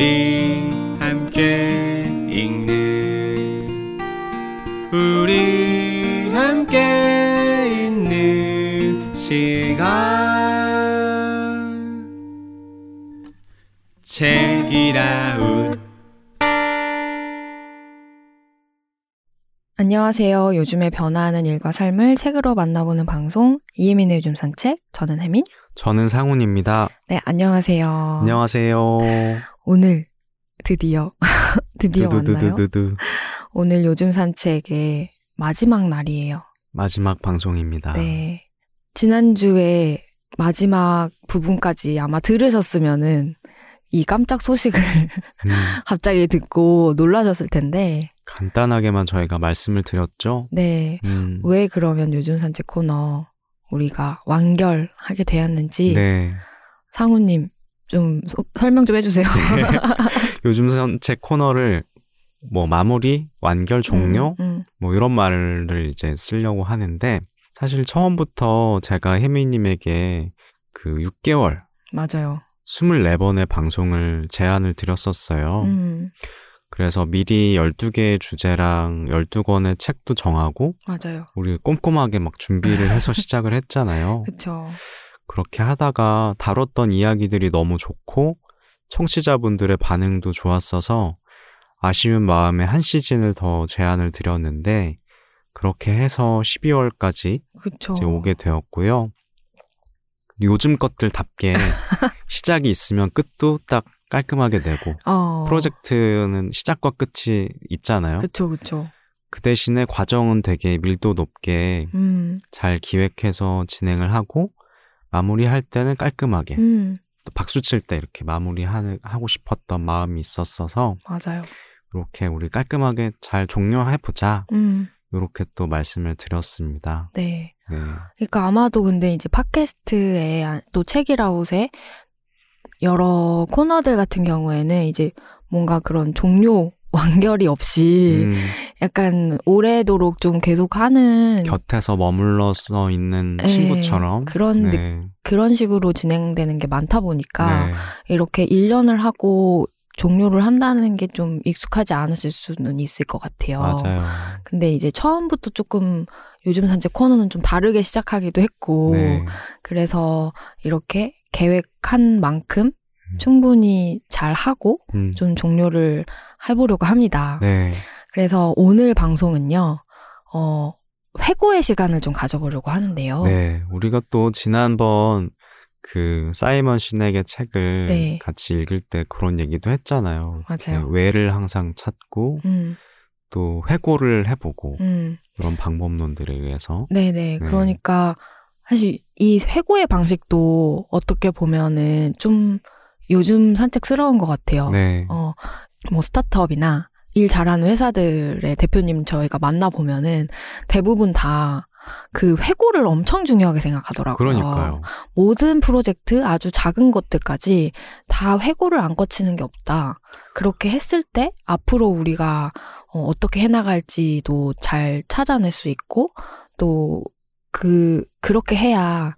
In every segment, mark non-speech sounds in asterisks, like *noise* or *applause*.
우 안녕하세요. 요즘에 변화하는 일과 삶을 책으로 만나보는 방송 이혜민의 요즘 산책. 저는 혜민. 저는 상훈입니다. 네, 안녕하세요. 안녕하세요. 오늘 드디어 *laughs* 드디어 왔나요? 오늘 요즘 산책의 마지막 날이에요. 마지막 방송입니다. 네. 지난주에 마지막 부분까지 아마 들으셨으면은 이 깜짝 소식을 음, *laughs* 갑자기 듣고 놀라셨을 텐데, 간단하게만 저희가 말씀을 드렸죠. 네. 음, 왜 그러면 요즘 산책 코너 우리가 완결하게 되었는지 네. 상우님 좀 소- 설명 좀 해주세요. *laughs* 요즘 산책 코너를 뭐 마무리, 완결, 종료 음, 음. 뭐 이런 말을 이제 쓰려고 하는데 사실 처음부터 제가 혜미님에게 그 6개월 맞아요. 24번의 방송을 제안을 드렸었어요. 음, 그래서 미리 12개의 주제랑 12권의 책도 정하고 맞아요. 우리 꼼꼼하게 막 준비를 *laughs* 해서 시작을 했잖아요. 그쵸. 그렇게 하다가 다뤘던 이야기들이 너무 좋고 청취자분들의 반응도 좋았어서 아쉬운 마음에 한 시즌을 더 제안을 드렸는데 그렇게 해서 12월까지 그쵸. 이제 오게 되었고요. 요즘 것들답게 *laughs* 시작이 있으면 끝도 딱 깔끔하게 내고 어, 프로젝트는 시작과 끝이 있잖아요. 그쵸, 그쵸. 그 대신에 과정은 되게 밀도 높게 음, 잘 기획해서 진행을 하고 마무리할 때는 깔끔하게 음, 또 박수 칠 때 이렇게 마무리하고 싶었던 마음이 있었어서 맞아요. 이렇게 우리 깔끔하게 잘 종료해 보자 음, 이렇게 또 말씀을 드렸습니다. 네. 네, 그러니까 아마도 근데 이제 팟캐스트에 아- 또 책이라웃에 여러 코너들 같은 경우에는 이제 뭔가 그런 종료 *laughs* 완결이 없이 음, 약간 오래도록 좀 계속 하는 곁에서 머물러서 있는 네, 친구처럼? 그런 느- 네, 그런 식으로 진행되는 게 많다 보니까 네, 이렇게 1년을 하고 종료를 한다는 게 좀 익숙하지 않으실 수는 있을 것 같아요. 맞아요. 근데 이제 처음부터 조금 요즘 산책 코너는 좀 다르게 시작하기도 했고 네, 그래서 이렇게 계획한 만큼 음. 충분히 잘 하고 음, 좀 종료를 해보려고 합니다. 네, 그래서 오늘 방송은요, 어, 회고의 시간을 좀 가져보려고 하는데요. 네. 우리가 또 지난번 그 사이먼 시넥의 책을 네. 같이 읽을 때 그런 얘기도 했잖아요. 맞아요. 그 왜를 항상 찾고 음, 또 회고를 해보고 음. 이런 방법론들에 의해서 네네. 네. 그러니까 사실 이 회고의 방식도 어떻게 보면은 좀 요즘 산책스러운 것 같아요. 네, 어, 뭐 스타트업이나 일 잘하는 회사들의 대표님 저희가 만나 보면은 대부분 다 그 회고를 엄청 중요하게 생각하더라고요. 그러니까요. 모든 프로젝트 아주 작은 것들까지 다 회고를 안 거치는 게 없다. 그렇게 했을 때 앞으로 우리가 어, 어떻게 해나갈지도 잘 찾아낼 수 있고 또 그 그렇게 해야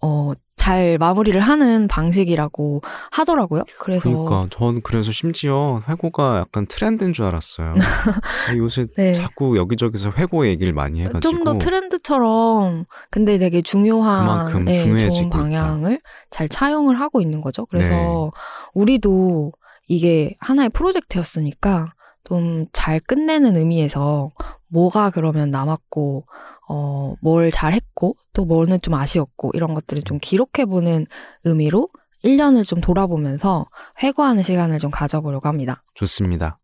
어, 잘 마무리를 하는 방식이라고 하더라고요. 그래서 그러니까 전 그래서 심지어 회고가 약간 트렌드인 줄 알았어요. *laughs* 요새 네. 자꾸 여기저기서 회고 얘기를 많이 해가지고 좀 더 트렌드처럼 근데 되게 중요한 중요해지고 좋은 있다. 방향을 잘 차용을 하고 있는 거죠. 그래서 네. 우리도 이게 하나의 프로젝트였으니까 좀 잘 끝내는 의미에서 뭐가 그러면 남았고 어, 뭘 잘했고 또 뭐는 좀 아쉬웠고 이런 것들을 좀 기록해보는 의미로 1년을 좀 돌아보면서 회고하는 시간을 좀 가져보려고 합니다. 좋습니다.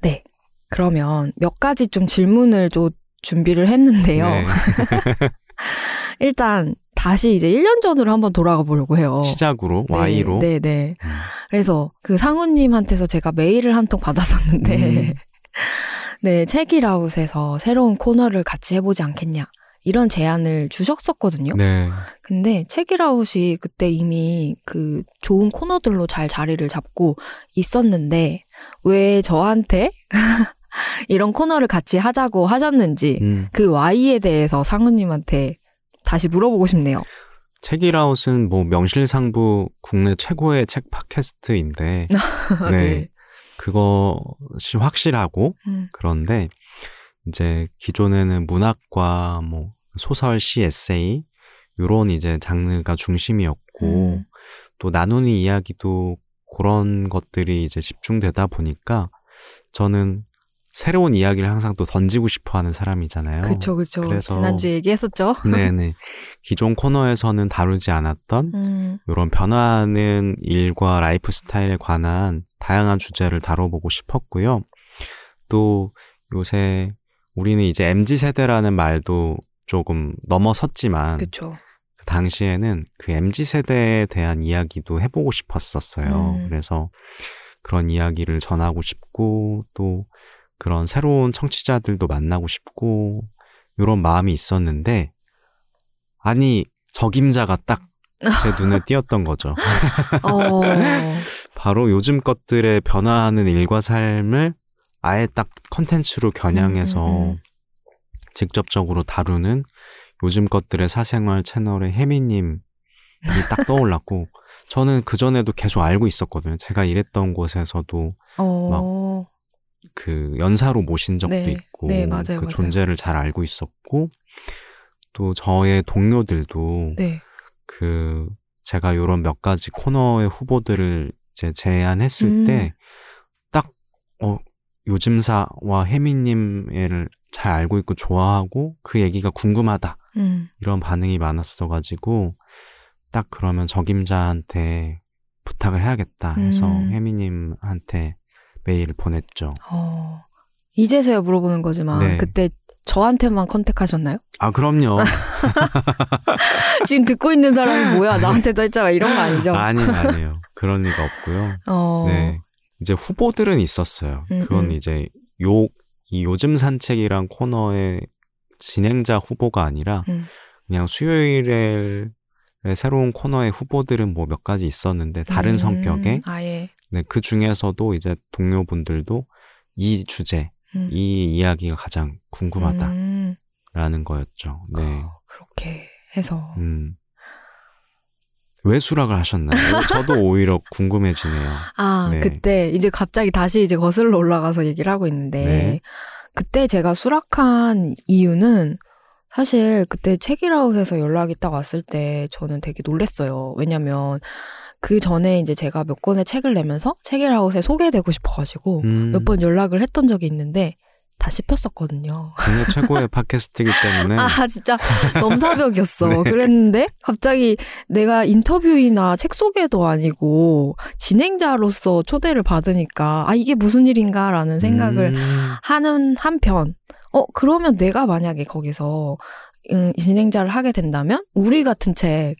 네. 그러면 몇 가지 좀 질문을 좀 준비를 했는데요. 네. *laughs* 일단 다시 이제 1년 전으로 한번 돌아가 보려고 해요. 시작으로 네, Y로 네, 네. 음. 그래서 그 상우님한테서 제가 메일을 한 통 받았었는데, 음. *laughs* 네, 책이라웃에서 새로운 코너를 같이 해보지 않겠냐. 이런 제안을 주셨었거든요. 네. 근데 책이라웃이 그때 이미 그 좋은 코너들로 잘 자리를 잡고 있었는데, 왜 저한테 *laughs* 이런 코너를 같이 하자고 하셨는지, 음. 그 Y에 대해서 상우님한테 다시 물어보고 싶네요. 책이라웃은 뭐 명실상부 국내 최고의 책 팟캐스트인데 아, *laughs* 네. 그것이 확실하고 음, 그런데 이제 기존에는 문학과 뭐 소설, 시, 에세이 요런 이제 장르가 중심이었고 음. 또 나누는 이야기도 그런 것들이 이제 집중되다 보니까 저는 새로운 이야기를 항상 또 던지고 싶어 하는 사람이잖아요. 그쵸, 그쵸. 그래서- 지난주에 얘기했었죠. 네 네. 기존 코너에서는 다루지 않았던 음, 이런 변화하는 일과 라이프 스타일에 관한 다양한 주제를 다뤄보고 싶었고요. 또 요새 우리는 이제 MZ 세대라는 말도 조금 넘어섰지만 그쵸. 그 당시에는 그 MZ 세대에 대한 이야기도 해보고 싶었었어요. 음. 그래서 그런 이야기를 전하고 싶고 또 그런 새로운 청취자들도 만나고 싶고 이런 마음이 있었는데 아니 적임자가 딱 제 눈에 *laughs* 띄었던 거죠. 어, 바로 요즘 것들의 변화하는 일과 삶을 아예 딱 컨텐츠로 겨냥해서 음, 음, 음. 직접적으로 다루는 요즘 것들의 사생활 채널의 혜미님이 딱 떠올랐고 *laughs* 저는 그 전에도 계속 알고 있었거든요. 제가 일했던 곳에서도 어, 그 연사로 모신 적도 네, 있고 네, 맞아요, 그 맞아요. 존재를 잘 알고 있었고 또 저의 동료들도 네. 그 제가 요런 몇 가지 코너의 후보들을 이제 제안했을 음. 때딱 어, 요즘사와 혜미님을 잘 알고 있고 좋아하고 그 얘기가 궁금하다 음, 이런 반응이 많았어가지고 딱 그러면 적임자한테 부탁을 해야겠다 해서 음. 혜미님한테 메일을 보냈죠. 어, 이제서야 물어보는 거지만, 네. 그때 저한테만 컨택하셨나요? 아 그럼요. *laughs* 지금 듣고 있는 사람이 뭐야, 나한테도 했잖아. 이런 거 아니죠? 아니 아니에요. 그런 리가 없고요. 어, 네. 이제 후보들은 있었어요. 음, 그건 음. 이제 요, 이 요즘 산책이란 코너의 진행자 후보가 아니라 음. 그냥 수요일에 새로운 코너의 후보들은 뭐 몇 가지 있었는데 다른 음, 성격의 아예. 네, 그 중에서도 이제 동료분들도 이 주제, 음. 이 이야기가 가장 궁금하다라는 음, 거였죠. 네. 어, 그렇게 해서. 음. 왜 수락을 하셨나요? 저도 오히려 궁금해지네요. 아, 네. 그때 이제 갑자기 다시 이제 거슬러 올라가서 얘기를 하고 있는데, 네. 그때 제가 수락한 이유는 사실 그때 책이라웃에서 연락이 딱 왔을 때 저는 되게 놀랬어요. 왜냐면 그 전에 이제 제가 몇 권의 책을 내면서 책이라웃에 소개되고 싶어가지고 음, 몇번 연락을 했던 적이 있는데 다 씹혔었거든요. 국내 최고의 *laughs* 팟캐스트이기 때문에 아 진짜 넘사벽이었어. *laughs* 네. 그랬는데 갑자기 내가 인터뷰이나 책 소개도 아니고 진행자로서 초대를 받으니까 아 이게 무슨 일인가라는 생각을 음, 하는 한편 어 그러면 내가 만약에 거기서 음, 진행자를 하게 된다면 우리 같은 책 요-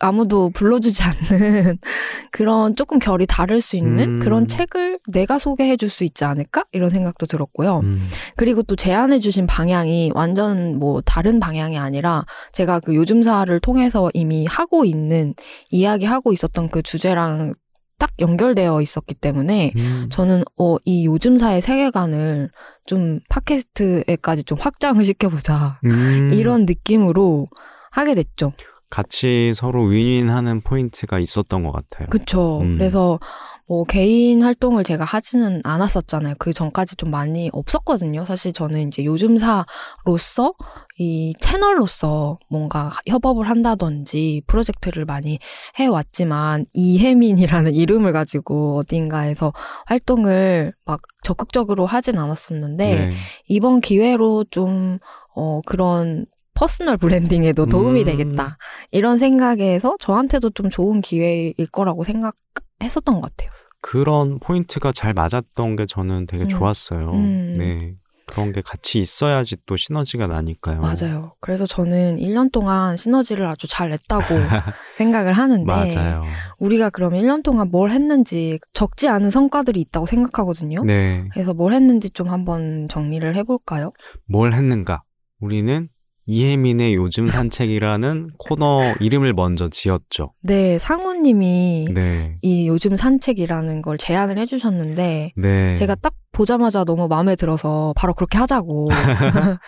아무도 불러주지 않는 *laughs* 그런 조금 결이 다를 수 있는 음. 그런 책을 내가 소개해 줄 수 있지 않을까 이런 생각도 들었고요. 음, 그리고 또 제안해 주신 방향이 완전 뭐 다른 방향이 아니라 제가 그 요즘사를 통해서 이미 하고 있는 이야기하고 있었던 그 주제랑 딱 연결되어 있었기 때문에 음. 저는 어 이 요즘사의 세계관을 좀 팟캐스트에까지 좀 확장을 시켜보자 음, *laughs* 이런 느낌으로 하게 됐죠. 같이 서로 윈윈하는 포인트가 있었던 것 같아요. 그쵸. 음. 그래서 뭐 개인 활동을 제가 하지는 않았었잖아요. 그 전까지 좀 많이 없었거든요. 사실 저는 이제 요즘사로서 이 채널로서 뭔가 협업을 한다든지 프로젝트를 많이 해왔지만 이혜민이라는 이름을 가지고 어딘가에서 활동을 막 적극적으로 하진 않았었는데 네. 이번 기회로 좀, 어, 그런 personal branding에도 도움이 음. 되겠다. 이런 생각에서 저한테도 좀 좋은 기회일 거라고 생각했었던 것 같아요. 그런 포인트가 잘 맞았던 게 저는 되게 음. 좋았어요. 음. 네. 그런 게 같이 있어야지 또 시너지가 나니까요. 맞아요. 그래서 저는 1년 동안 시너지를 아주 잘 냈다고 *laughs* 생각을 하는데 맞아요. 우리가 그럼 1년 동안 뭘 했는지 적지 않은 성과들이 있다고 생각하거든요. 네. 그래서 뭘 했는지 좀 한번 정리를 해볼까요? 뭘 했는가? 우리는 이혜민의 요즘 산책이라는 코너 이름을 먼저 지었죠. 네, 상우님이 네. 이 요즘 산책이라는 걸 제안을 해주셨는데 네. 제가 딱 보자마자 너무 마음에 들어서 바로 그렇게 하자고 *laughs*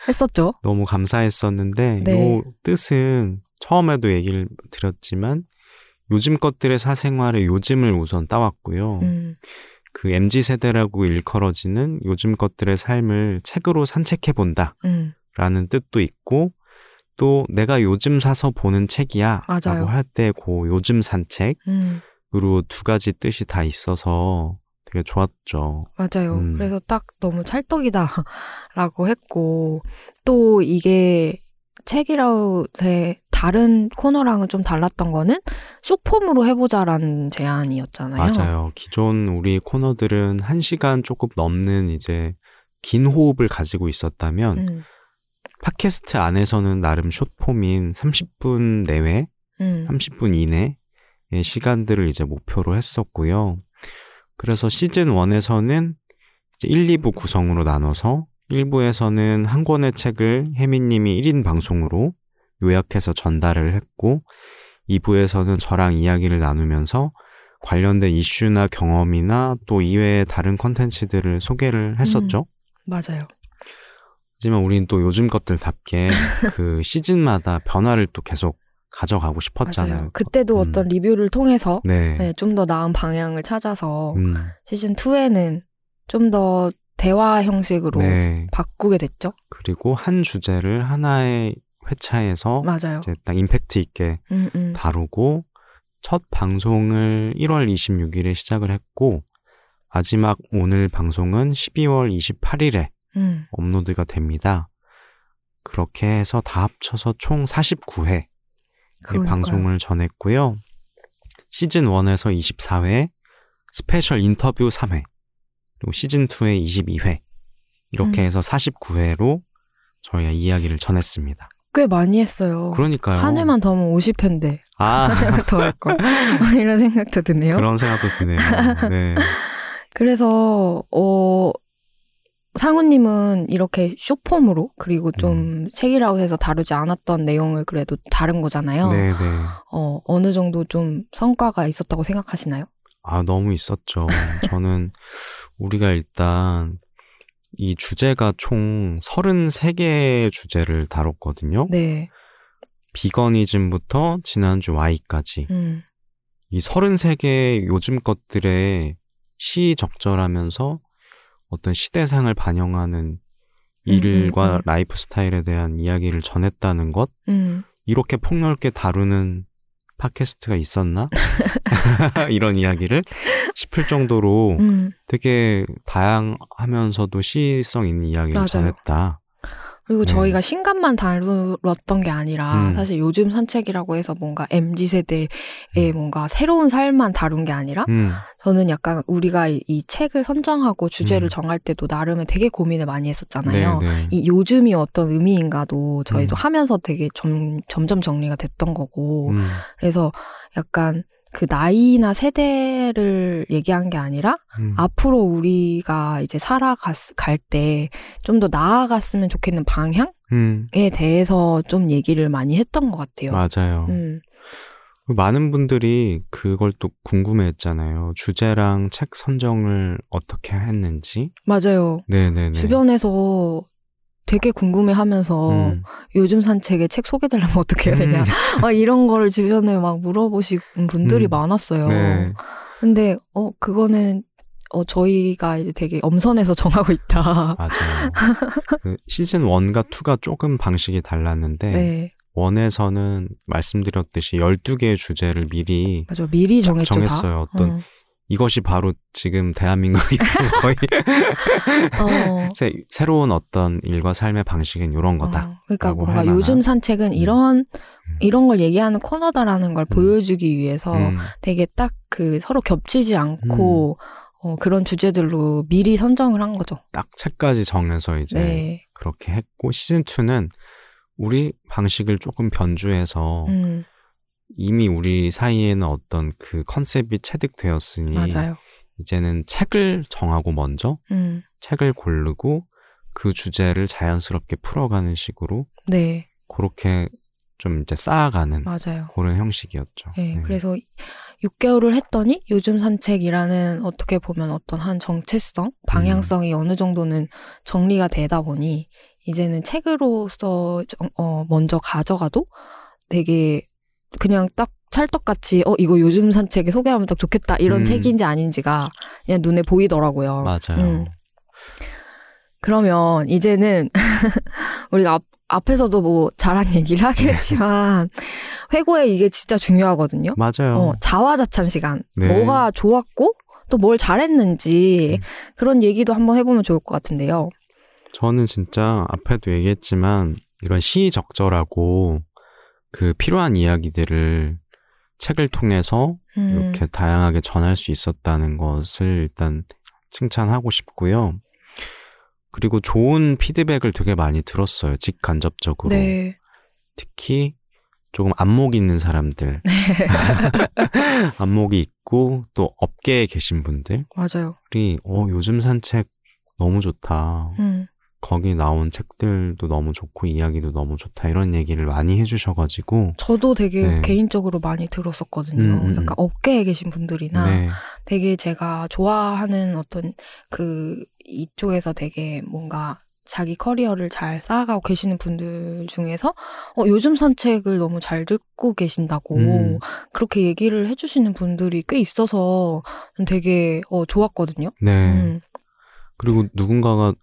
*laughs* 했었죠. 너무 감사했었는데 네. 요 뜻은 처음에도 얘기를 드렸지만 요즘 것들의 사생활의 요즘을 우선 따왔고요. 음, 그 MZ 세대라고 일컬어지는 요즘 것들의 삶을 책으로 산책해 본다 라는 음, 뜻도 있고 또 내가 요즘 사서 보는 책이야라고 맞아요. 할때 그 요즘 산 책으로 음, 두 가지 뜻이 다 있어서 되게 좋았죠. 맞아요. 음. 그래서 딱 너무 찰떡이다 라고 *laughs* 했고 또 이게 책이라우의 다른 코너랑은 좀 달랐던 거는 쇼폼으로 해보자라는 제안이었잖아요. 맞아요. 기존 우리 코너들은 한 시간 조금 넘는 이제 긴 호흡을 가지고 있었다면 음, 팟캐스트 안에서는 나름 숏폼인 30분 내외, 음, 30분 이내 의 시간들을 이제 목표로 했었고요. 그래서 시즌 1에서는 이제 1, 2부 구성으로 나눠서 1부에서는 한 권의 책을 혜민님이 1인 방송으로 요약해서 전달을 했고 2부에서는 저랑 이야기를 나누면서 관련된 이슈나 경험이나 또 이외의 다른 컨텐츠들을 소개를 했었죠. 맞아요. 하지만 우린 또 요즘 것들답게 *laughs* 그 시즌마다 변화를 또 계속 가져가고 싶었잖아요. 맞아요. 그때도 음. 어떤 리뷰를 통해서 네. 네, 좀 더 나은 방향을 찾아서 음, 시즌 2에는 좀 더 대화 형식으로 네. 바꾸게 됐죠. 그리고 한 주제를 하나의 회차에서 맞아요. 이제 딱 임팩트 있게 음, 음. 다루고 첫 방송을 1월 26일에 시작을 했고 마지막 오늘 방송은 12월 28일에 음, 업로드가 됩니다. 그렇게 해서 다 합쳐서 총 49회 그러니까요. 방송을 전했고요. 시즌 1에서 24회, 스페셜 인터뷰 3회, 그리고 시즌 2에 22회 이렇게 음. 해서 49회로 저희가 이야기를 전했습니다. 꽤 많이 했어요. 그러니까요. 한 해만 더 하면 50회인데 아 더할 걸. *laughs* 이런 생각도 드네요. 그런 생각도 드네요. 네. *laughs* 그래서 어 상우님은 이렇게 쇼폼으로 그리고 좀 책이라고 해서 다루지 않았던 내용을 그래도 다른 거잖아요. 네, 네. 어 어느 정도 좀 성과가 있었다고 생각하시나요? 아, 너무 있었죠. 저는 *laughs* 우리가 일단 이 주제가 총 33개의 주제를 다뤘거든요. 네. 비거니즘부터 지난주 Y까지. 음. 이 33개의 요즘 것들에 시적절하면서 어떤 시대상을 반영하는 일과 음, 음. 라이프 스타일에 대한 이야기를 전했다는 것, 음. 이렇게 폭넓게 다루는 팟캐스트가 있었나? *laughs* *laughs* 이런 이야기를 싶을 정도로 음. 되게 다양하면서도 시성 있는 이야기를 맞아요. 전했다. 그리고 네. 저희가 신간만 다뤘던 게 아니라 음. 사실 요즘 산책이라고 해서 뭔가 MZ 세대의 음. 뭔가 새로운 삶만 다룬 게 아니라 음, 저는 약간 우리가 이, 이 책을 선정하고 주제를 음. 정할 때도 나름의 되게 고민을 많이 했었잖아요. 네, 네. 이 요즘이 어떤 의미인가도 저희도 음. 하면서 되게 점, 점점 정리가 됐던 거고 음, 그래서 약간 그 나이나 세대를 얘기한 게 아니라 음. 앞으로 우리가 이제 살아갈 때 좀 더 나아갔으면 좋겠는 방향에 음, 대해서 좀 얘기를 많이 했던 것 같아요. 맞아요. 음, 많은 분들이 그걸 또 궁금해했잖아요. 주제랑 책 선정을 어떻게 했는지. 맞아요. 네네네. 주변에서 되게 궁금해하면서 음, 요즘 산책에 책 소개되려면 어떻게 해야 되냐 막 *laughs* 이런 거를 주변에 막 물어보시는 분들이 음. 많았어요. 네. 근데 어 그거는 어 저희가 이제 되게 엄선해서 정하고 있다. 맞아요. 그 시즌 1과 2가 조금 방식이 달랐는데 네, 원에서는 말씀드렸듯이 12개의 주제를 미리 맞아. 미리 정했죠. 다. 정했어요. 어떤 어. 이것이 바로 지금 대한민국이 *laughs* 거의 어. 새, 새로운 어떤 일과 삶의 방식은 이런 거다. 어, 그러니까 뭔가. 요즘 산책은 이런 이런 걸 얘기하는 코너다라는 걸 음. 보여주기 위해서 음, 되게 딱 그 서로 겹치지 않고 어, 그런 주제들로 미리 선정을 한 거죠. 딱 책까지 정해서 이제 네. 그렇게 했고 시즌 2는 우리 방식을 조금 변주해서 음, 이미 우리 사이에는 어떤 그 컨셉이 체득되었으니 맞아요. 이제는 책을 정하고 먼저 음, 책을 고르고 그 주제를 자연스럽게 풀어가는 식으로 네, 그렇게 좀 이제 쌓아가는 맞아요. 그런 형식이었죠. 네, 네. 그래서 6개월을 했더니 요즘 산책이라는 어떻게 보면 어떤 한 정체성, 방향성이 어느 정도는 정리가 되다 보니 이제는 책으로서 정- 어, 먼저 가져가도 되게 그냥 딱 찰떡같이 어 이거 요즘 산 책에 소개하면 딱 좋겠다 이런 음. 책인지 아닌지가 그냥 눈에 보이더라고요. 맞아요. 음. 그러면 이제는 *laughs* 우리가 앞, 앞에서도 뭐 잘한 얘기를 하겠지만 *laughs* 회고에 이게 진짜 중요하거든요. 맞아요. 어, 자화자찬 시간. 네. 뭐가 좋았고 또 뭘 잘했는지 음. 그런 얘기도 한번 해보면 좋을 것 같은데요. 저는 진짜 앞에도 얘기했지만 이런 시적절하고 그 필요한 이야기들을 책을 통해서 음, 이렇게 다양하게 전할 수 있었다는 것을 일단 칭찬하고 싶고요. 그리고 좋은 피드백을 되게 많이 들었어요. 직간접적으로. 네. 특히 조금 안목 있는 사람들. *laughs* 안목이 있고 또 업계에 계신 분들이 맞아요. 어, 요즘 산책 너무 좋다. 음, 거기 나온 책들도 너무 좋고 이야기도 너무 좋다. 이런 얘기를 많이 해주셔가지고. 저도 되게 네. 개인적으로 많이 들었었거든요. 음, 음, 약간 업계에 계신 분들이나 네. 되게 제가 좋아하는 어떤 그 이쪽에서 되게 뭔가 자기 커리어를 잘 쌓아가고 계시는 분들 중에서 어, 요즘 산책을 너무 잘 듣고 계신다고 음. 그렇게 얘기를 해주시는 분들이 꽤 있어서 되게 어, 좋았거든요. 네. 음. 그리고 누군가가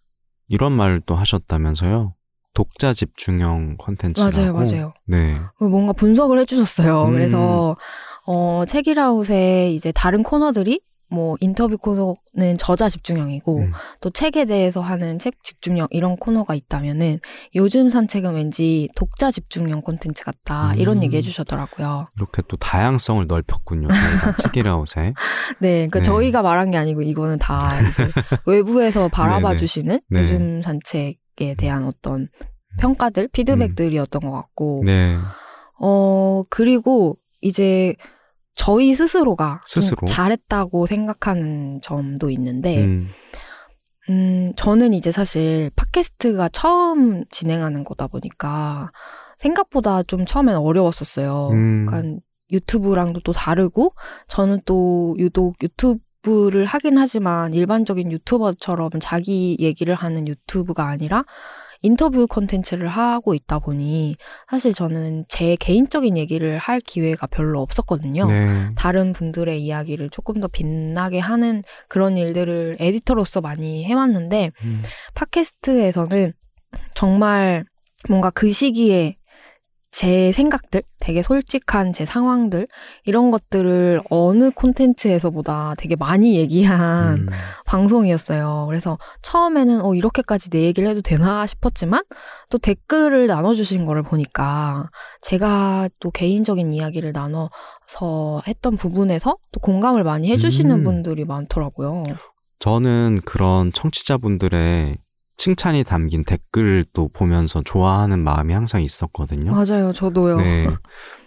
이런 또 하셨다면서요. 독자 집중형 컨텐츠라고. 맞아요, 맞아요. 네. 그 뭔가 분석을 해주셨어요. 음. 그래서 어, 책이라웃의 이제 다른 코너들이 뭐 인터뷰 코너는 저자 집중형이고 음. 또 책에 대해서 하는 책 집중형 이런 코너가 있다면은 요즘 산책은 왠지 독자 집중형 콘텐츠 같다 이런 음. 얘기 해주셨더라고요. 이렇게 또 다양성을 넓혔군요. *laughs* 책이라웃에. 네, 그 네. 저희가 말한 게 아니고 이거는 다 이제 외부에서 *laughs* 바라봐 네네. 주시는 네. 요즘 산책에 대한 어떤 평가들, 피드백들이었던 것 같고, 네. 어 그리고 이제 저희 스스로가 좀 스스로? 잘했다고 생각하는 점도 있는데, 음. 음, 저는 이제 사실 팟캐스트가 처음 진행하는 거다 보니까 생각보다 좀 처음엔 어려웠었어요. 음. 그러니까 유튜브랑도 또 다르고 저는 또 유독 유튜브를 하긴 하지만 일반적인 유튜버처럼 자기 얘기를 하는 유튜브가 아니라 인터뷰 콘텐츠를 하고 있다 보니 사실 저는 제 개인적인 얘기를 할 기회가 별로 없었거든요. 네. 다른 분들의 이야기를 조금 더 빛나게 하는 그런 일들을 에디터로서 많이 해왔는데 음. 팟캐스트에서는 정말 뭔가 그 시기에 제 생각들, 되게 솔직한 제 상황들 이런 것들을 어느 콘텐츠에서보다 되게 많이 얘기한 음. 방송이었어요. 그래서 처음에는 어 이렇게까지 내 얘기를 해도 되나 싶었지만 또 댓글을 나눠주신 거를 보니까 제가 또 개인적인 이야기를 나눠서 했던 부분에서 또 공감을 많이 해주시는 음. 분들이 많더라고요. 저는 그런 청취자분들의 칭찬이 담긴 댓글을 또 보면서 좋아하는 마음이 항상 있었거든요. 맞아요, 저도요. 네.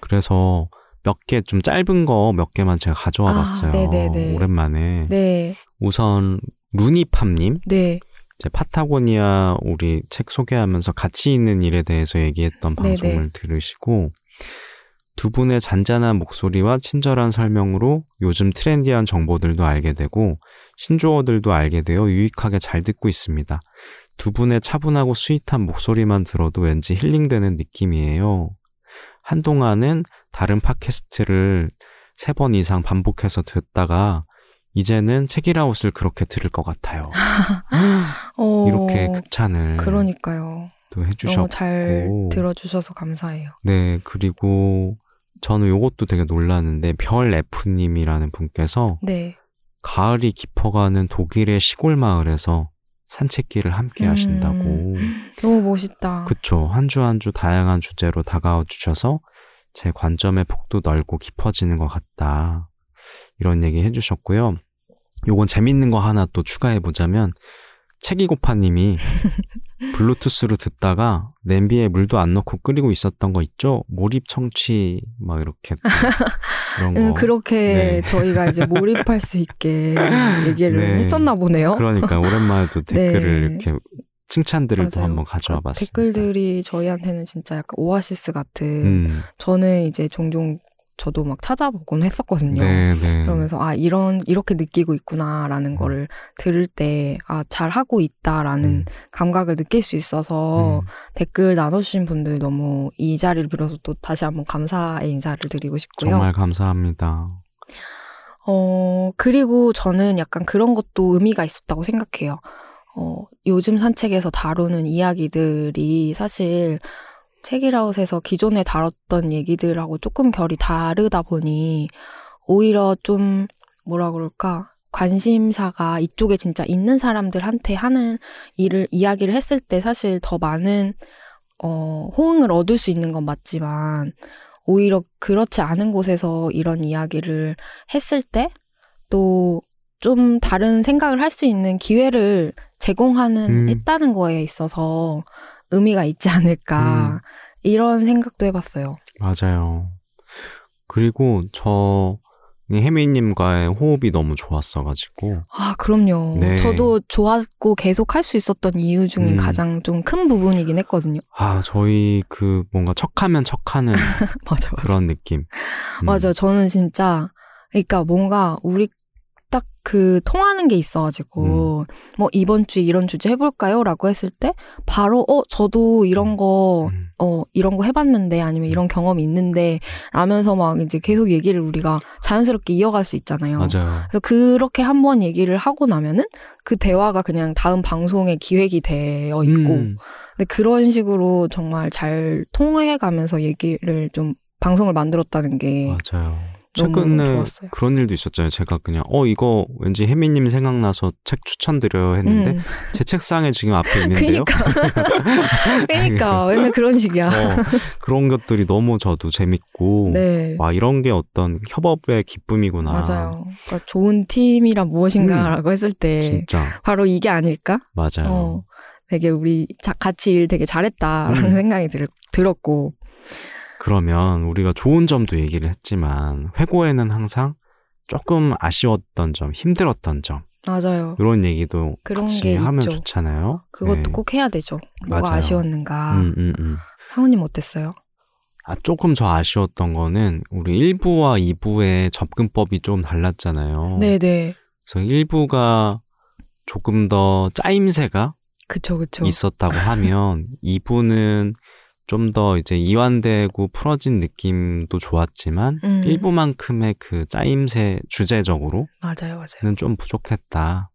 그래서 몇 개 좀 짧은 거 몇 개만 제가 가져와 아, 봤어요. 네네네. 오랜만에. 네, 우선 루니팜님 네, 이제 파타고니아 우리 책 소개하면서 가치 있는 일에 대해서 얘기했던 네네. 방송을 들으시고 두 분의 잔잔한 목소리와 친절한 설명으로 요즘 트렌디한 정보들도 알게 되고 신조어들도 알게 되어 유익하게 잘 듣고 있습니다. 두 분의 차분하고 스윗한 목소리만 들어도 왠지 힐링되는 느낌이에요. 한동안은 다른 팟캐스트를 세 번 이상 반복해서 듣다가 이제는 책이라웃을 그렇게 들을 것 같아요. *laughs* 어, 이렇게 극찬을 그러니까요. 또 해주셨고 너무 잘 들어주셔서 감사해요. 네 그리고 저는 요것도 되게 놀랐는데 별 F님이라는 분께서 네, 가을이 깊어가는 독일의 시골 마을에서 산책길을 함께 음. 하신다고 너무 멋있다. 그쵸 한 주 한 주 다양한 주제로 다가와 주셔서 제 관점의 폭도 넓고 깊어지는 것 같다 이런 얘기 해주셨고요 요건 재밌는 거 하나 또 추가해 보자면 책이고파님이 *laughs* 블루투스로 듣다가 냄비에 물도 안 넣고 끓이고 있었던 거 있죠? 몰입 청취 막 이렇게 또 이런 거. 음, 그렇게 네. 저희가 이제 몰입할 수 있게 얘기를 네. 했었나 보네요. 그러니까 오랜만에 또 *laughs* 댓글을 네. 이렇게 칭찬들을 또 맞아요. 한번 가져와 그 봤습니다. 댓글들이 저희한테는 진짜 약간 오아시스 같은 음, 저는 이제 종종 저도 막 찾아보곤 했었거든요. 네, 네. 그러면서 아 이런 이렇게 느끼고 있구나라는 음. 거를 들을 때 아 잘 하고 있다라는 음, 감각을 느낄 수 있어서 음. 댓글 나눠주신 분들 너무 이 자리를 빌어서 또 다시 한번 감사의 인사를 드리고 싶고요. 정말 감사합니다. 어, 그리고 저는 약간 그런 것도 의미가 있었다고 생각해요. 어, 요즘 산책에서 다루는 이야기들이 사실 책이라웃에서 기존에 다뤘던 얘기들하고 조금 결이 다르다 보니 오히려 좀 뭐라 그럴까 관심사가 이쪽에 진짜 있는 사람들한테 하는 일을 이야기를 했을 때 사실 더 많은 어, 호응을 얻을 수 있는 건 맞지만 오히려 그렇지 않은 곳에서 이런 이야기를 했을 때 또 좀 다른 생각을 할 수 있는 기회를 제공하는 음. 했다는 거에 있어서 의미가 있지 않을까 음. 이런 생각도 해봤어요. 맞아요. 그리고 저 혜미님과의 호흡이 너무 좋았어가지고 아 그럼요. 네. 저도 좋았고 계속 할 수 있었던 이유 중에 음. 가장 좀 큰 부분이긴 했거든요. 아 저희 그 뭔가 척하면 척하는 *laughs* 맞아 맞아. 그런 느낌. 음. 맞아. 저는 진짜 그러니까 뭔가 우리 딱 그 통하는 게 있어가지고 뭐 이번 주에 이런 주제 해볼까요?라고 했을 때 바로 어 저도 이런 거 음. 어, 이런 거 해봤는데, 아니면 이런 경험이 있는데, 라면서 막 이제 계속 얘기를 우리가 자연스럽게 이어갈 수 있잖아요. 맞아요. 그래서 그렇게 한번 얘기를 하고 나면은 그 대화가 그냥 다음 방송에 기획이 되어 있고, 음, 근데 그런 식으로 정말 잘 통해 가면서 얘기를 좀 방송을 만들었다는 게 맞아요. 최근에. 그런 일도 있었잖아요. 제가 그냥 어 이거 왠지 혜미님 생각나서 책 추천드려요 했는데 음. 제 책상에 지금 앞에 *laughs* 있는데요. 그니까. *laughs* 그니까. 맨날 그런 식이야. 어, 그런 것들이 너무 저도 재밌고 네. 와 이런 게 어떤 협업의 기쁨이구나. 맞아요. 그러니까 좋은 팀이란 무엇인가라고 했을 때 음. 진짜 바로 이게 아닐까? 맞아요. 어, 되게 우리 자, 같이 일 되게 잘했다라는 음. 생각이 들, 들었고. 그러면 우리가 좋은 점도 얘기를 했지만 회고에는 항상 조금 아쉬웠던 점, 힘들었던 점 맞아요. 이런 얘기도 그런 게 하면 있죠. 좋잖아요. 그것도 네. 꼭 해야 되죠. 뭐가 맞아요. 아쉬웠는가. 음, 음, 음. 상우님 어땠어요? 아, 조금 저 아쉬웠던 거는 우리 1부와 2부의 접근법이 좀 달랐잖아요. 네네. 그래서 1부가 조금 더 짜임새가 그쵸, 그쵸. 있었다고 하면 2부는 좀 더 이제 이완되고 풀어진 느낌도 좋았지만 음. 1부만큼의 그 짜임새 주제적으로는 맞아요, 맞아요. 좀 부족했다.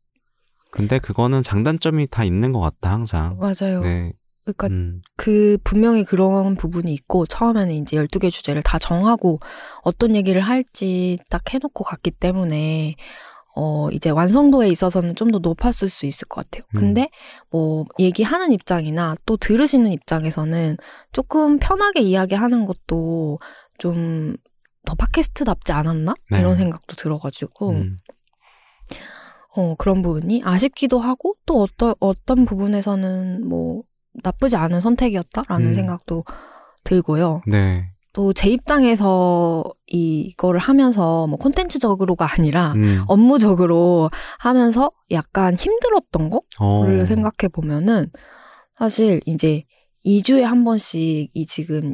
근데 그거는 장단점이 다 있는 것 같다 항상. 맞아요. 네. 그러니까 음, 그 분명히 그런 부분이 있고 처음에는 이제 12개 주제를 다 정하고 어떤 얘기를 할지 딱 해놓고 갔기 때문에 어 이제 완성도에 있어서는 좀 더 높았을 수 있을 것 같아요. 음. 근데 뭐 얘기하는 입장이나 또 들으시는 입장에서는 조금 편하게 이야기하는 것도 좀 더 팟캐스트답지 않았나 네. 이런 생각도 들어가지고 음, 어, 그런 부분이 아쉽기도 하고 또 어떤 어떤 부분에서는 뭐 나쁘지 않은 선택이었다라는 음. 생각도 들고요. 네. 또 제 입장에서 이거를 하면서 뭐 콘텐츠적으로가 아니라 음, 업무적으로 하면서 약간 힘들었던 거를 어, 생각해 보면은 사실 이제 2주에 한 번씩 이 지금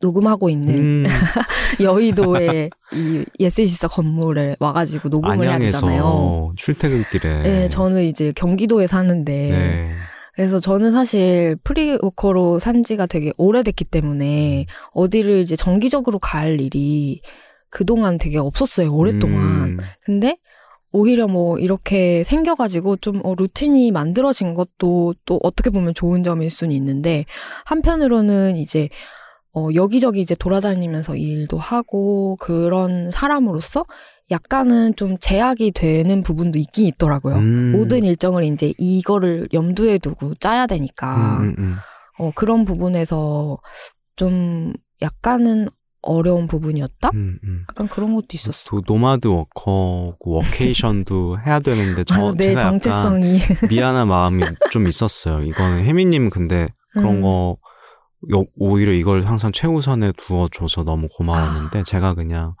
녹음하고 있는 음, *laughs* 여의도의 이 예스24 건물에 와가지고 녹음을 해야 되잖아요. 출퇴근길에. 네, 저는 이제 경기도에 사는데 네. 그래서 저는 사실 프리워커로 산 지가 되게 오래됐기 때문에 어디를 이제 정기적으로 갈 일이 그동안 되게 없었어요. 오랫동안. 음, 근데 오히려 뭐 이렇게 생겨가지고 좀 어, 루틴이 만들어진 것도 또 어떻게 보면 좋은 점일 수는 있는데 한편으로는 이제 어, 여기저기 이제 돌아다니면서 일도 하고 그런 사람으로서 약간은 좀 제약이 되는 부분도 있긴 있더라고요. 음, 모든 일정을 이제 이거를 염두에 두고 짜야 되니까 음, 음, 음. 어, 그런 부분에서 좀 약간은 어려운 부분이었다? 음, 음. 약간 그런 것도 있었어. 또 노마드 워커고 워케이션도 해야 되는데 저 맞아, 내 제가 정체성이 *laughs* 미안한 마음이 좀 있었어요. 이거는 혜미님 근데 그런 음. 거 요- 오히려 이걸 항상 최우선에 두어줘서 너무 고마웠는데 제가 그냥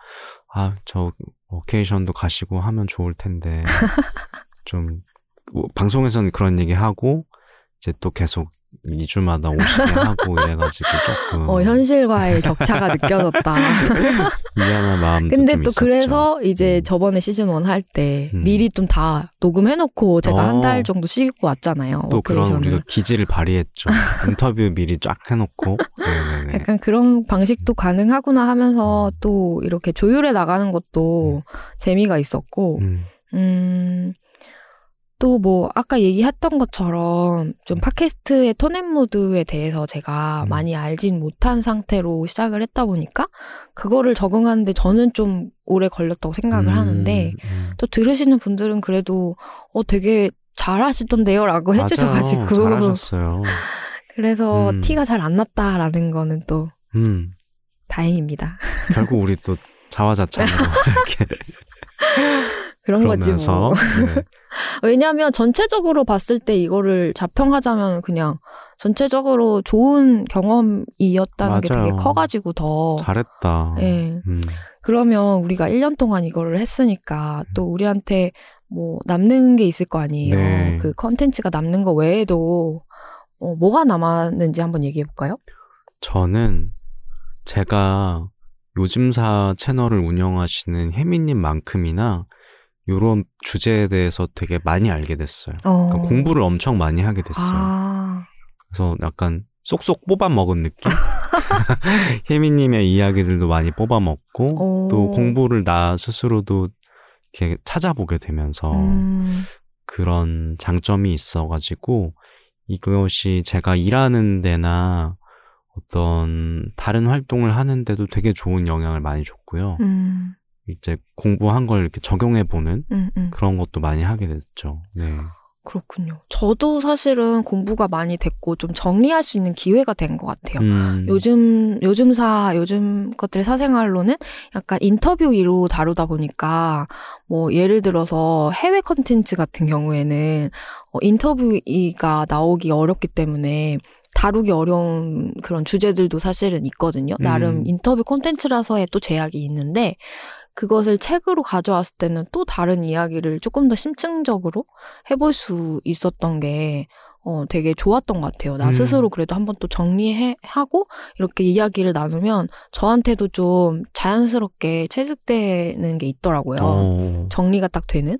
아 저 워케이션도 가시고 하면 좋을 텐데. *laughs* 좀 뭐, 방송에서는 그런 얘기 하고 이제 또 계속 2주마다 오시게 하고 이래가지고 조금 어, 현실과의 격차가 느껴졌다. *laughs* 미안한 마음도 근데 좀또 있었죠. 그래서 이제 음. 저번에 시즌 1 할때 음. 미리 좀 다 녹음해놓고 제가 한 어. 달 정도 쉬고 왔잖아요. 또 그런. 우리가 기지를 발휘했죠. *laughs* 인터뷰 미리 쫙 해놓고. 네네네. 약간 그런 방식도 가능하구나 하면서 또 이렇게 조율해 나가는 것도 재미가 있었고, 음, 음, 또 뭐, 아까 얘기했던 것처럼 좀 팟캐스트의 톤앤무드에 대해서 제가 음. 많이 알진 못한 상태로 시작을 했다 보니까, 그거를 적응하는데 저는 좀 오래 걸렸다고 생각을 음, 하는데, 음. 또 들으시는 분들은 그래도, 어, 되게 잘하시던데요? 라고 맞아요. 해주셔가지고. 잘하셨어요. *laughs* 그래서 음. 티가 잘 안 났다라는 거는 또 음, 다행입니다. 결국 우리 또 자화자찬으로 *laughs* 이렇게 *laughs* 그런 거지 그러면서 뭐. 네. *laughs* 왜냐하면 전체적으로 봤을 때 이거를 자평하자면 그냥 전체적으로 좋은 경험이었다는 게 맞아요. 되게 커가지고 더. 잘했다. 예. 음, 그러면 우리가 1년 동안 이거를 했으니까 또 우리한테 뭐 남는 게 있을 거 아니에요. 네. 그 컨텐츠가 남는 거 외에도 어, 뭐가 남았는지 한번 얘기해 볼까요? 저는 제가 요즘사 채널을 운영하시는 혜미님만큼이나 이런 주제에 대해서 되게 많이 알게 됐어요. 어. 그러니까 공부를 엄청 많이 하게 됐어요. 아, 그래서 약간 쏙쏙 뽑아 먹은 느낌? *laughs* 혜미님의 이야기들도 많이 뽑아 먹고 오. 또 공부를 나 스스로도 이렇게 찾아보게 되면서 음, 그런 장점이 있어가지고 이것이 제가 일하는 데나 어떤 다른 활동을 하는데도 되게 좋은 영향을 많이 줬고요. 음, 이제 공부한 걸 이렇게 적용해 보는 음, 음. 그런 것도 많이 하게 됐죠. 네. 그렇군요. 저도 사실은 공부가 많이 됐고 좀 정리할 수 있는 기회가 된 것 같아요. 음, 요즘 요즘 사 요즘 것들의 사생활로는 약간 인터뷰로 다루다 보니까 뭐 예를 들어서 해외 컨텐츠 같은 경우에는 어, 인터뷰가 나오기 어렵기 때문에 다루기 어려운 그런 주제들도 사실은 있거든요. 나름 음. 인터뷰 콘텐츠라서의 또 제약이 있는데 그것을 책으로 가져왔을 때는 또 다른 이야기를 조금 더 심층적으로 해볼 수 있었던 게 어, 되게 좋았던 것 같아요. 나 음. 스스로 그래도 한번 또 정리하고 이렇게 이야기를 나누면 저한테도 좀 자연스럽게 체득되는 게 있더라고요. 어, 정리가 딱 되는.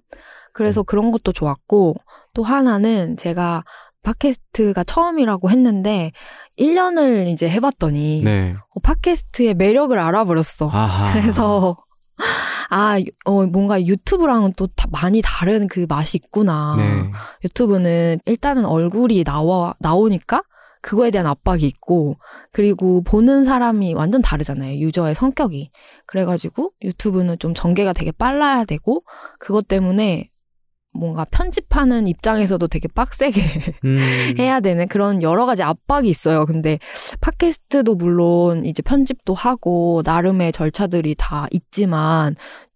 그래서 그런 것도 좋았고 또 하나는 제가 팟캐스트가 처음이라고 했는데 1년을 이제 해봤더니 네. 어, 팟캐스트의 매력을 알아버렸어. 아하. 그래서 아, 어, 뭔가 유튜브랑은 또 다- 많이 다른 그 맛이 있구나. 네. 유튜브는 일단은 얼굴이 나와, 나오니까 그거에 대한 압박이 있고, 그리고 보는 사람이 완전 다르잖아요. 유저의 성격이. 그래가지고 유튜브는 좀 전개가 되게 빨라야 되고, 그것 때문에 뭔가 편집하는 입장에서도 되게 빡세게 *laughs* 음, 해야 되는 그런 여러 가지 압박이 있어요. 근데 팟캐스트도 물론 이제 편집도 하고 나름의 절차들이 다 있지만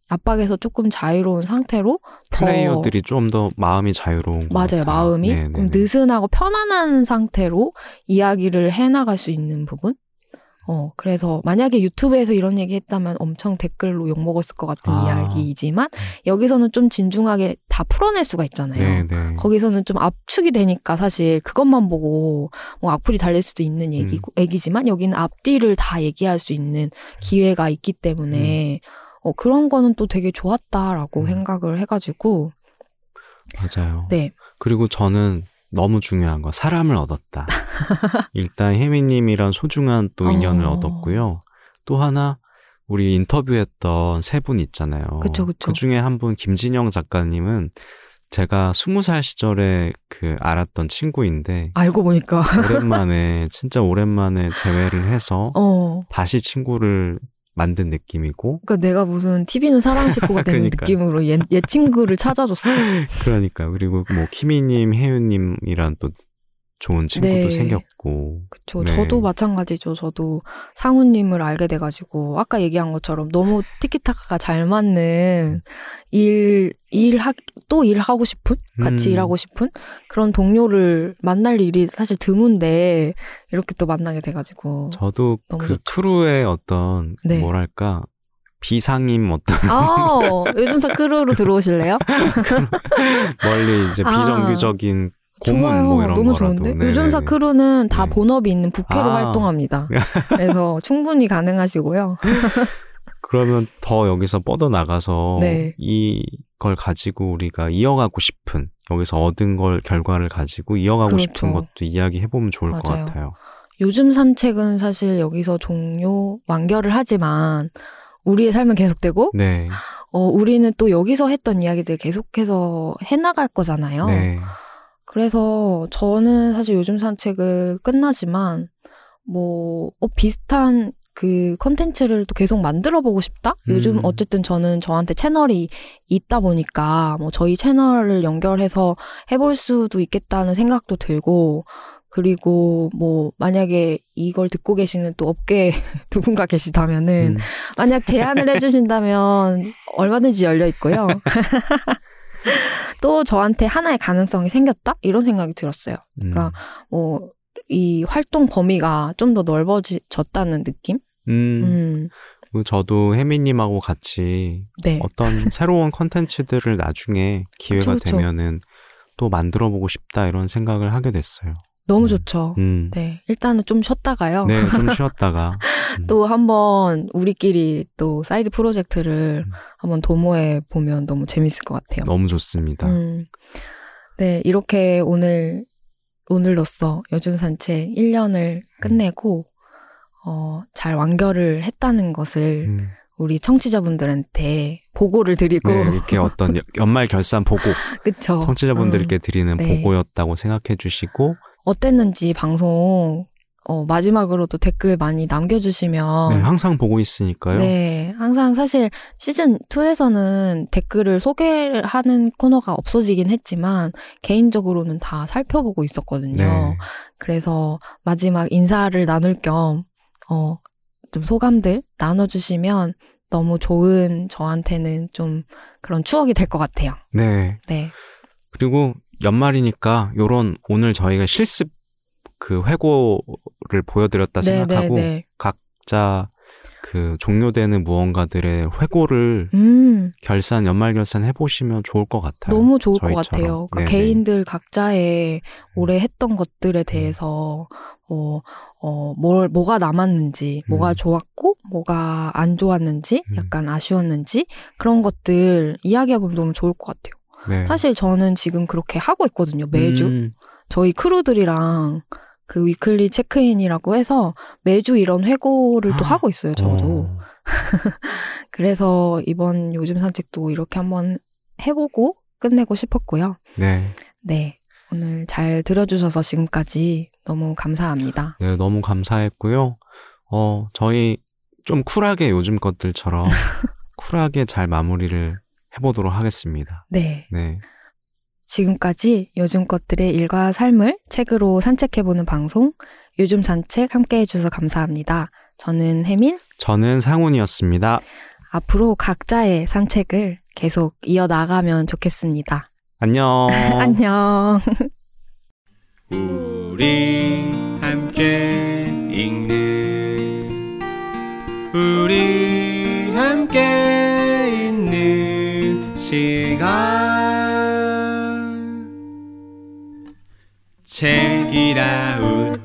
압박에서 조금 자유로운 상태로 더 플레이어들이 좀 더 마음이 자유로운 것 맞아요. 마음이 네, 네, 좀 네. 느슨하고 편안한 상태로 이야기를 해나갈 수 있는 부분. 어, 그래서 만약에 유튜브에서 이런 얘기 했다면 엄청 댓글로 욕먹었을 것 같은 아. 이야기이지만 여기서는 좀 진중하게 다 풀어낼 수가 있잖아요. 네, 네. 거기서는 좀 압축이 되니까 사실 그것만 보고 뭐 악플이 달릴 수도 있는 얘기고, 음. 얘기지만 여기는 앞뒤를 다 얘기할 수 있는 기회가 있기 때문에 어, 그런 거는 또 되게 좋았다라고 음. 생각을 해가지고 맞아요. 네. 그리고 저는 너무 중요한 거 사람을 얻었다. *laughs* 일단 혜미님이란 소중한 또 인연을 어. 얻었고요. 또 하나 우리 인터뷰했던 세 분 있잖아요. 그쵸, 그쵸. 그 중에 한 분 김진영 작가님은 제가 스무 살 시절에 그 알았던 친구인데 알고 보니까 오랜만에 진짜 오랜만에 재회를 해서 *laughs* 어 다시 친구를 만든 느낌이고 그러니까 내가 무슨 TV는 사랑 식구가 *laughs* 되는. 느낌으로 얘, 얘 친구를 찾아줬어. *laughs* 그러니까 그리고 뭐 키미님, 혜윤님이란 또 좋은 친구도 네. 생겼고 그쵸. 네. 저도 마찬가지죠. 저도 상우님을 알게 돼가지고 아까 얘기한 것처럼 너무 티키타카가 잘 맞는 일, 일하, 또 일하고 싶은? 같이 음. 일하고 싶은? 그런 동료를 만날 일이 사실 드문데 이렇게 또 만나게 돼가지고. 저도 그 좋죠. 크루의 어떤 네. 뭐랄까 비상임 어떤 아, 요즘사 크루로 들어오실래요? *laughs* 멀리 이제 아. 비정규적인 고문 좋아요. 뭐 이런 너무 거라도. 좋은데? 네네네. 요즘 사 크루는 다 네. 본업이 있는 부캐로 아. 활동합니다. *laughs* 그래서 충분히 가능하시고요. *laughs* 그러면 더 여기서 뻗어 나가서 네. 이걸 가지고 우리가 이어가고 싶은 여기서 얻은 걸 결과를 가지고 이어가고 싶은 그렇죠. 것도 이야기해 보면 좋을 것 맞아요. 같아요. 요즘 산책은 사실 여기서 종료 완결을 하지만 우리의 삶은 계속되고 네, 어, 우리는 또 여기서 했던 이야기들 계속해서 해나갈 거잖아요. 네, 그래서 저는 사실 요즘 산책을 끝나지만 뭐 어, 비슷한 그 컨텐츠를 또 계속 만들어 보고 싶다. 요즘 음. 어쨌든 저는 저한테 채널이 있다 보니까 뭐 저희 채널을 연결해서 해볼 수도 있겠다는 생각도 들고 그리고 뭐 만약에 이걸 듣고 계시는 또 업계 *laughs* 누군가 계시다면은 음, 만약 제안을 해주신다면 *laughs* 얼마든지 열려 있고요. *laughs* 또 저한테 하나의 가능성이 생겼다 이런 생각이 들었어요. 음. 그러니까 뭐 이 활동 범위가 좀 더 넓어졌다는 느낌? 음, 음, 그리고 저도 혜미님하고 같이 네, 어떤 새로운 컨텐츠들을 나중에 기회가 그쵸, 그쵸. 되면은 또 만들어 보고 싶다 이런 생각을 하게 됐어요. 너무 음. 좋죠. 음. 네, 일단은 좀 쉬었다가요. 네, 좀 *laughs* 쉬었다가 음. 또 한번 우리끼리 또 side project를 음. 한번 도모해 보면 너무 재밌을 것 같아요. 너무 좋습니다. 음. 네, 이렇게 오늘, 오늘로써 요즘 산책 1년을 끝내고, 어, 잘 완결을 했다는 것을 음. 우리 청취자분들한테 보고를 드리고, 네, 이렇게 어떤 여- *laughs* 연말 결산 보고 그쵸. 청취자분들께 드리는 네. 보고였다고 생각해 주시고 어땠는지 방송, 어, 마지막으로도 댓글 많이 남겨주시면, 네, 항상 보고 있으니까요. 네, 항상 사실 시즌 2에서는 댓글을 소개를 하는 코너가 없어지긴 했지만 개인적으로는 다 살펴보고 있었거든요. 네. 그래서 마지막 인사를 나눌 겸 어, 좀 소감들 나눠주시면 너무 좋은 저한테는 좀 그런 추억이 될 것 같아요. 네. 네, 그리고 연말이니까 요런 오늘 저희가 실습 그 회고를 보여드렸다 네, 생각하고 네, 네. 각자 그 종료되는 무언가들의 회고를 음, 결산 연말 결산 해보시면 좋을 것 같아요. 너무 좋을 저희처럼. 것 같아요. 그러니까 네네. 개인들 각자의 올해 했던 것들에 대해서 어, 어, 뭘, 뭐가 남았는지, 뭐가 음. 좋았고, 뭐가 안 좋았는지, 음. 약간 아쉬웠는지, 그런 것들 이야기해보면 너무 좋을 것 같아요. 네. 사실 저는 지금 그렇게 하고 있거든요, 매주. 음, 저희 크루들이랑 그 weekly check-in이라고 해서 매주 이런 회고를 또 아, 하고 있어요, 저도. 어, *laughs* 그래서 이번 요즘 산책도 이렇게 한번 해보고 끝내고 싶었고요. 네. 네. 오늘 잘 들어주셔서 지금까지 너무 감사합니다. 네, 너무 감사했고요. 어, 저희 좀 쿨하게 요즘 것들처럼 *laughs* 쿨하게 잘 마무리를 해보도록 하겠습니다. 네. 네. 지금까지 요즘 것들의 일과 삶을 책으로 산책해보는 방송, 요즘 산책 함께 해주셔서 감사합니다. 저는 혜민. 저는 상훈이었습니다. 앞으로 각자의 산책을 계속 이어나가면 좋겠습니다. 안녕. *laughs* 안녕. 우리 함께 읽는 우리 함께 있는 시간 책이라웃